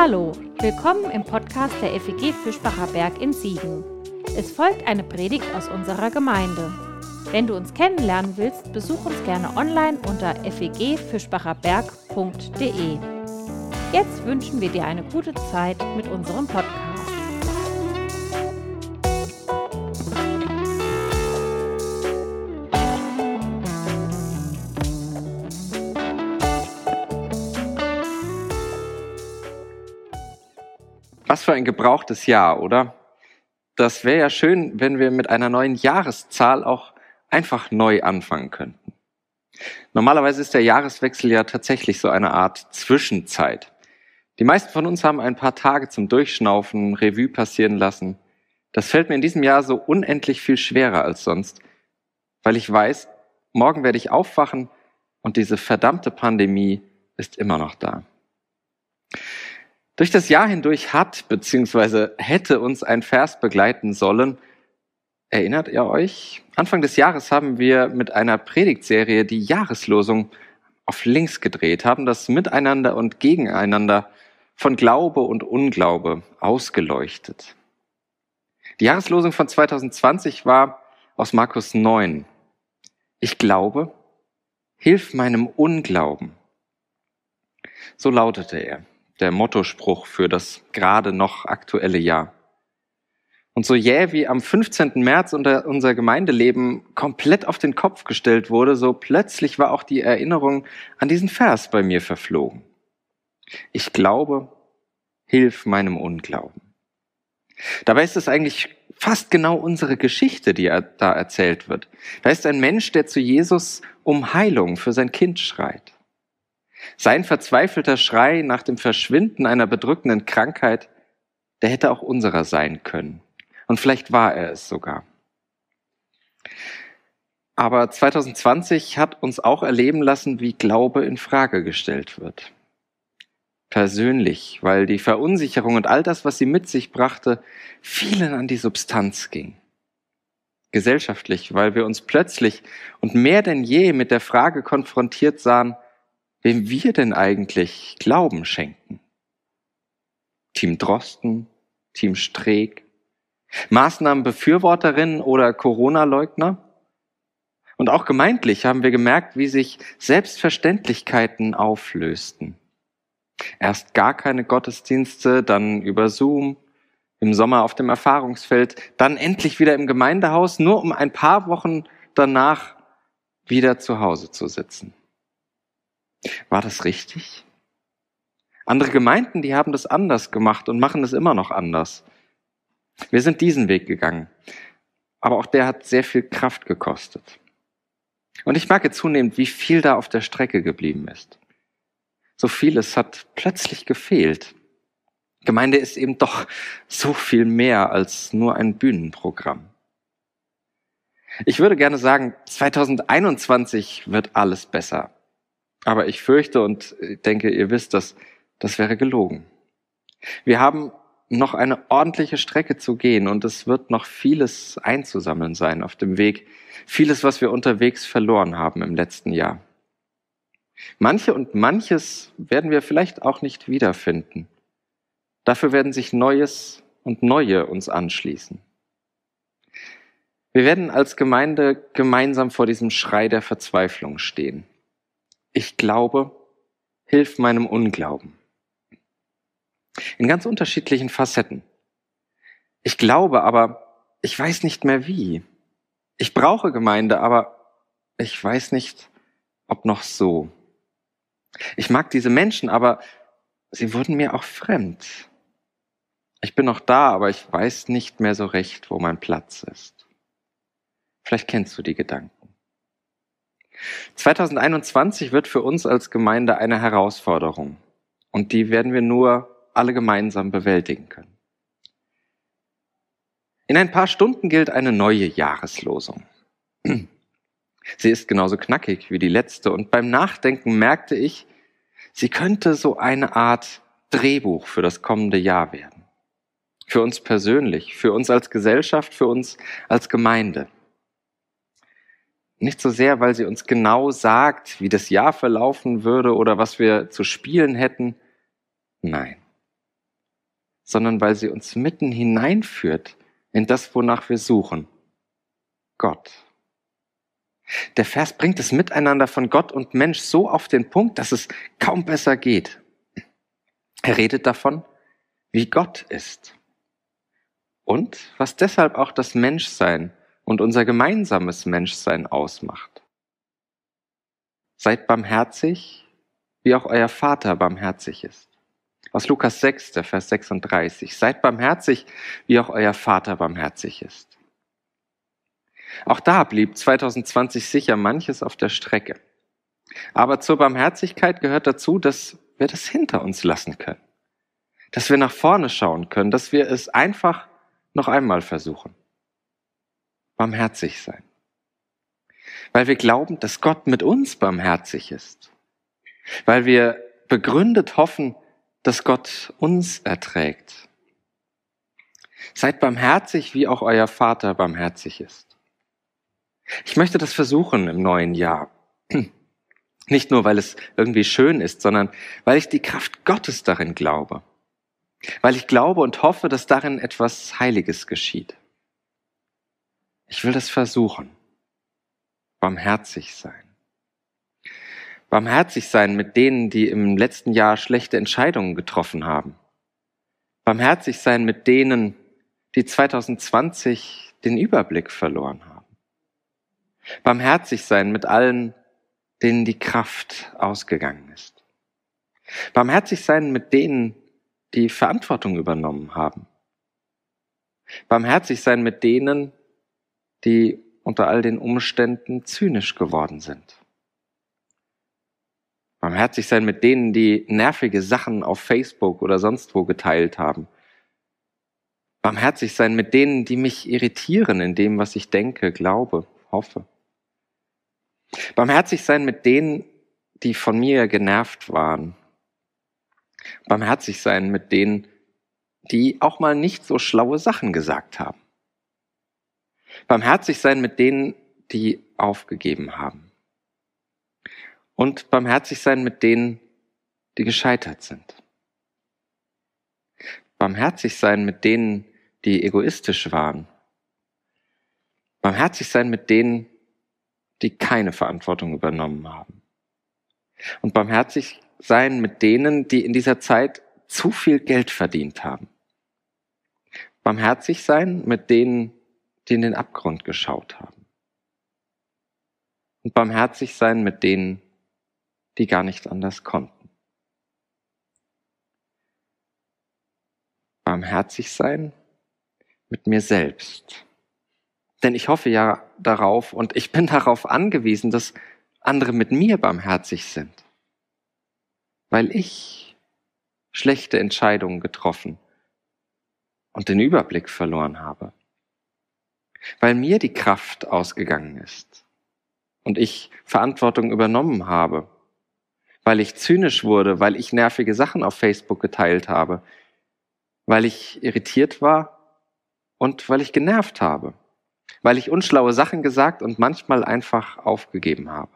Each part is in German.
Hallo, willkommen im Podcast der FEG Fischbacher Berg in Siegen. Es folgt eine Predigt aus unserer Gemeinde. Wenn du uns kennenlernen willst, besuch uns gerne online unter fegfischbacherberg.de. Jetzt wünschen wir dir eine gute Zeit mit unserem Podcast. Was für ein gebrauchtes Jahr, oder? Das wäre ja schön, wenn wir mit einer neuen Jahreszahl auch einfach neu anfangen könnten. Normalerweise ist der Jahreswechsel ja tatsächlich so eine Art Zwischenzeit. Die meisten von uns haben ein paar Tage zum Durchschnaufen, Revue passieren lassen. Das fällt mir in diesem Jahr so unendlich viel schwerer als sonst, weil ich weiß, morgen werde ich aufwachen und diese verdammte Pandemie ist immer noch da. Durch das Jahr hindurch hat bzw. hätte uns ein Vers begleiten sollen. Erinnert ihr euch? Anfang des Jahres haben wir mit einer Predigtserie die Jahreslosung auf links gedreht, haben das Miteinander und Gegeneinander von Glaube und Unglaube ausgeleuchtet. Die Jahreslosung von 2020 war aus Markus 9. Ich glaube, hilf meinem Unglauben. So lautete er der Mottospruch für das gerade noch aktuelle Jahr. Und so jäh wie am 15. März unser Gemeindeleben komplett auf den Kopf gestellt wurde, so plötzlich war auch die Erinnerung an diesen Vers bei mir verflogen. Ich glaube, hilf meinem Unglauben. Dabei ist es eigentlich fast genau unsere Geschichte, die da erzählt wird. Da ist ein Mensch, der zu Jesus um Heilung für sein Kind schreit. Sein verzweifelter Schrei nach dem Verschwinden einer bedrückenden Krankheit, der hätte auch unserer sein können. Und vielleicht war er es sogar. Aber 2020 hat uns auch erleben lassen, wie Glaube in Frage gestellt wird. Persönlich, weil die Verunsicherung und all das, was sie mit sich brachte, vielen an die Substanz ging. Gesellschaftlich, weil wir uns plötzlich und mehr denn je mit der Frage konfrontiert sahen, wem wir denn eigentlich Glauben schenken. Team Drosten, Team Streeck, Maßnahmenbefürworterinnen oder Corona-Leugner? Und auch gemeintlich haben wir gemerkt, wie sich Selbstverständlichkeiten auflösten. Erst gar keine Gottesdienste, dann über Zoom, im Sommer auf dem Erfahrungsfeld, dann endlich wieder im Gemeindehaus, nur um ein paar Wochen danach wieder zu Hause zu sitzen. War das richtig? Andere Gemeinden, die haben das anders gemacht und machen es immer noch anders. Wir sind diesen Weg gegangen. Aber auch der hat sehr viel Kraft gekostet. Und ich merke zunehmend, wie viel da auf der Strecke geblieben ist. So vieles hat plötzlich gefehlt. Gemeinde ist eben doch so viel mehr als nur ein Bühnenprogramm. Ich würde gerne sagen, 2021 wird alles besser. Aber ich fürchte und denke, ihr wisst das, das wäre gelogen. Wir haben noch eine ordentliche Strecke zu gehen und es wird noch vieles einzusammeln sein auf dem Weg. Vieles, was wir unterwegs verloren haben im letzten Jahr. Manche und manches werden wir vielleicht auch nicht wiederfinden. Dafür werden sich Neues und Neue uns anschließen. Wir werden als Gemeinde gemeinsam vor diesem Schrei der Verzweiflung stehen. Ich glaube, hilf meinem Unglauben. In ganz unterschiedlichen Facetten. Ich glaube, aber ich weiß nicht mehr wie. Ich brauche Gemeinde, aber ich weiß nicht, ob noch so. Ich mag diese Menschen, aber sie wurden mir auch fremd. Ich bin noch da, aber ich weiß nicht mehr so recht, wo mein Platz ist. Vielleicht kennst du die Gedanken. 2021 wird für uns als Gemeinde eine Herausforderung und die werden wir nur alle gemeinsam bewältigen können. In ein paar Stunden gilt eine neue Jahreslosung. Sie ist genauso knackig wie die letzte und beim Nachdenken merkte ich, sie könnte so eine Art Drehbuch für das kommende Jahr werden. Für uns persönlich, für uns als Gesellschaft, für uns als Gemeinde. Nicht so sehr, weil sie uns genau sagt, wie das Jahr verlaufen würde oder was wir zu spielen hätten. Nein. sondern weil sie uns mitten hineinführt in das, wonach wir suchen. Gott. Der Vers bringt das Miteinander von Gott und Mensch so auf den Punkt, dass es kaum besser geht. Er redet davon, wie Gott ist. Und was deshalb auch das Menschsein und unser gemeinsames Menschsein ausmacht. Seid barmherzig, wie auch euer Vater barmherzig ist. Aus Lukas 6, der Vers 36. Seid barmherzig, wie auch euer Vater barmherzig ist. Auch da blieb 2020 sicher manches auf der Strecke. Aber zur Barmherzigkeit gehört dazu, dass wir das hinter uns lassen können. Dass wir nach vorne schauen können, dass wir es einfach noch einmal versuchen. Barmherzig sein. Weil wir glauben, dass Gott mit uns barmherzig ist. Weil wir begründet hoffen, dass Gott uns erträgt. Seid barmherzig, wie auch euer Vater barmherzig ist. Ich möchte das versuchen im neuen Jahr. Nicht nur, weil es irgendwie schön ist, sondern weil ich die Kraft Gottes darin glaube. Weil ich glaube und hoffe, dass darin etwas Heiliges geschieht. Ich will das versuchen. Barmherzig sein. Barmherzig sein mit denen, die im letzten Jahr schlechte Entscheidungen getroffen haben. Barmherzig sein mit denen, die 2020 den Überblick verloren haben. Barmherzig sein mit allen, denen die Kraft ausgegangen ist. Barmherzig sein mit denen, die Verantwortung übernommen haben. Barmherzig sein mit denen, die unter all den Umständen zynisch geworden sind. Barmherzig sein mit denen, die nervige Sachen auf Facebook oder sonst wo geteilt haben. Barmherzig sein mit denen, die mich irritieren in dem, was ich denke, glaube, hoffe. Barmherzig sein mit denen, die von mir genervt waren. Barmherzig sein mit denen, die auch mal nicht so schlaue Sachen gesagt haben. Barmherzig sein mit denen, die aufgegeben haben. Und barmherzig sein mit denen, die gescheitert sind. Barmherzig sein mit denen, die egoistisch waren. Barmherzig sein mit denen, die keine Verantwortung übernommen haben. Und barmherzig sein mit denen, die in dieser Zeit zu viel Geld verdient haben. Barmherzig sein mit denen, die in den Abgrund geschaut haben. Und barmherzig sein mit denen, die gar nicht anders konnten. Barmherzig sein mit mir selbst denn ich hoffe ja darauf und ich bin darauf angewiesen, dass andere mit mir barmherzig sind, weil ich schlechte Entscheidungen getroffen und den Überblick verloren habe, weil mir die Kraft ausgegangen ist und ich Verantwortung übernommen habe, weil ich zynisch wurde, weil ich nervige Sachen auf Facebook geteilt habe, weil ich irritiert war und weil ich genervt habe. Weil ich unschlaue Sachen gesagt und manchmal einfach aufgegeben habe,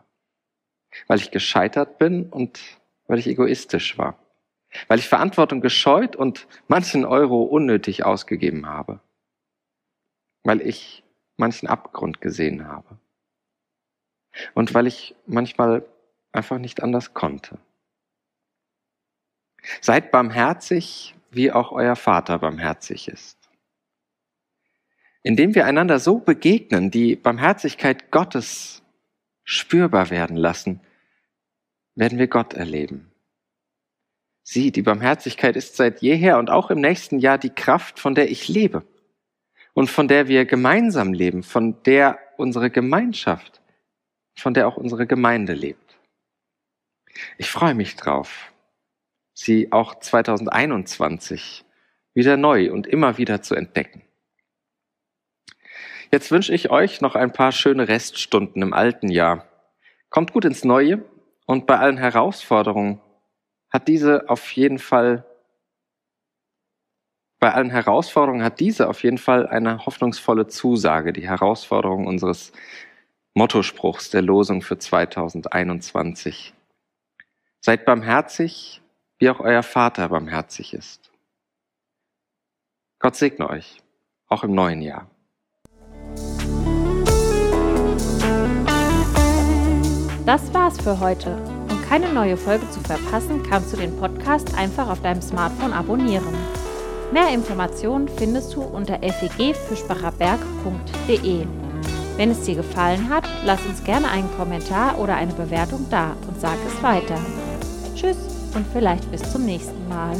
weil ich gescheitert bin und weil ich egoistisch war, weil ich Verantwortung gescheut und manchen Euro unnötig ausgegeben habe, weil ich manchen Abgrund gesehen habe und weil ich manchmal einfach nicht anders konnte. Seid barmherzig, wie auch euer Vater barmherzig ist. Indem wir einander so begegnen, die Barmherzigkeit Gottes spürbar werden lassen, werden wir Gott erleben. Sie, die Barmherzigkeit ist seit jeher und auch im nächsten Jahr die Kraft, von der ich lebe und von der wir gemeinsam leben, von der unsere Gemeinschaft, von der auch unsere Gemeinde lebt. Ich freue mich drauf, sie auch 2021 wieder neu und immer wieder zu entdecken. Jetzt wünsche ich euch noch ein paar schöne Reststunden im alten Jahr. Kommt gut ins Neue und bei allen Herausforderungen hat diese auf jeden Fall, bei allen Herausforderungen hat diese auf jeden Fall eine hoffnungsvolle Zusage, die Herausforderung unseres Mottospruchs der Losung für 2021. Seid barmherzig, wie auch euer Vater barmherzig ist. Gott segne euch, auch im neuen Jahr. Das war's für heute. Um keine neue Folge zu verpassen, kannst du den Podcast einfach auf deinem Smartphone abonnieren. Mehr Informationen findest du unter fegfischbacherberg.de. Wenn es dir gefallen hat, lass uns gerne einen Kommentar oder eine Bewertung da und sag es weiter. Tschüss und vielleicht bis zum nächsten Mal.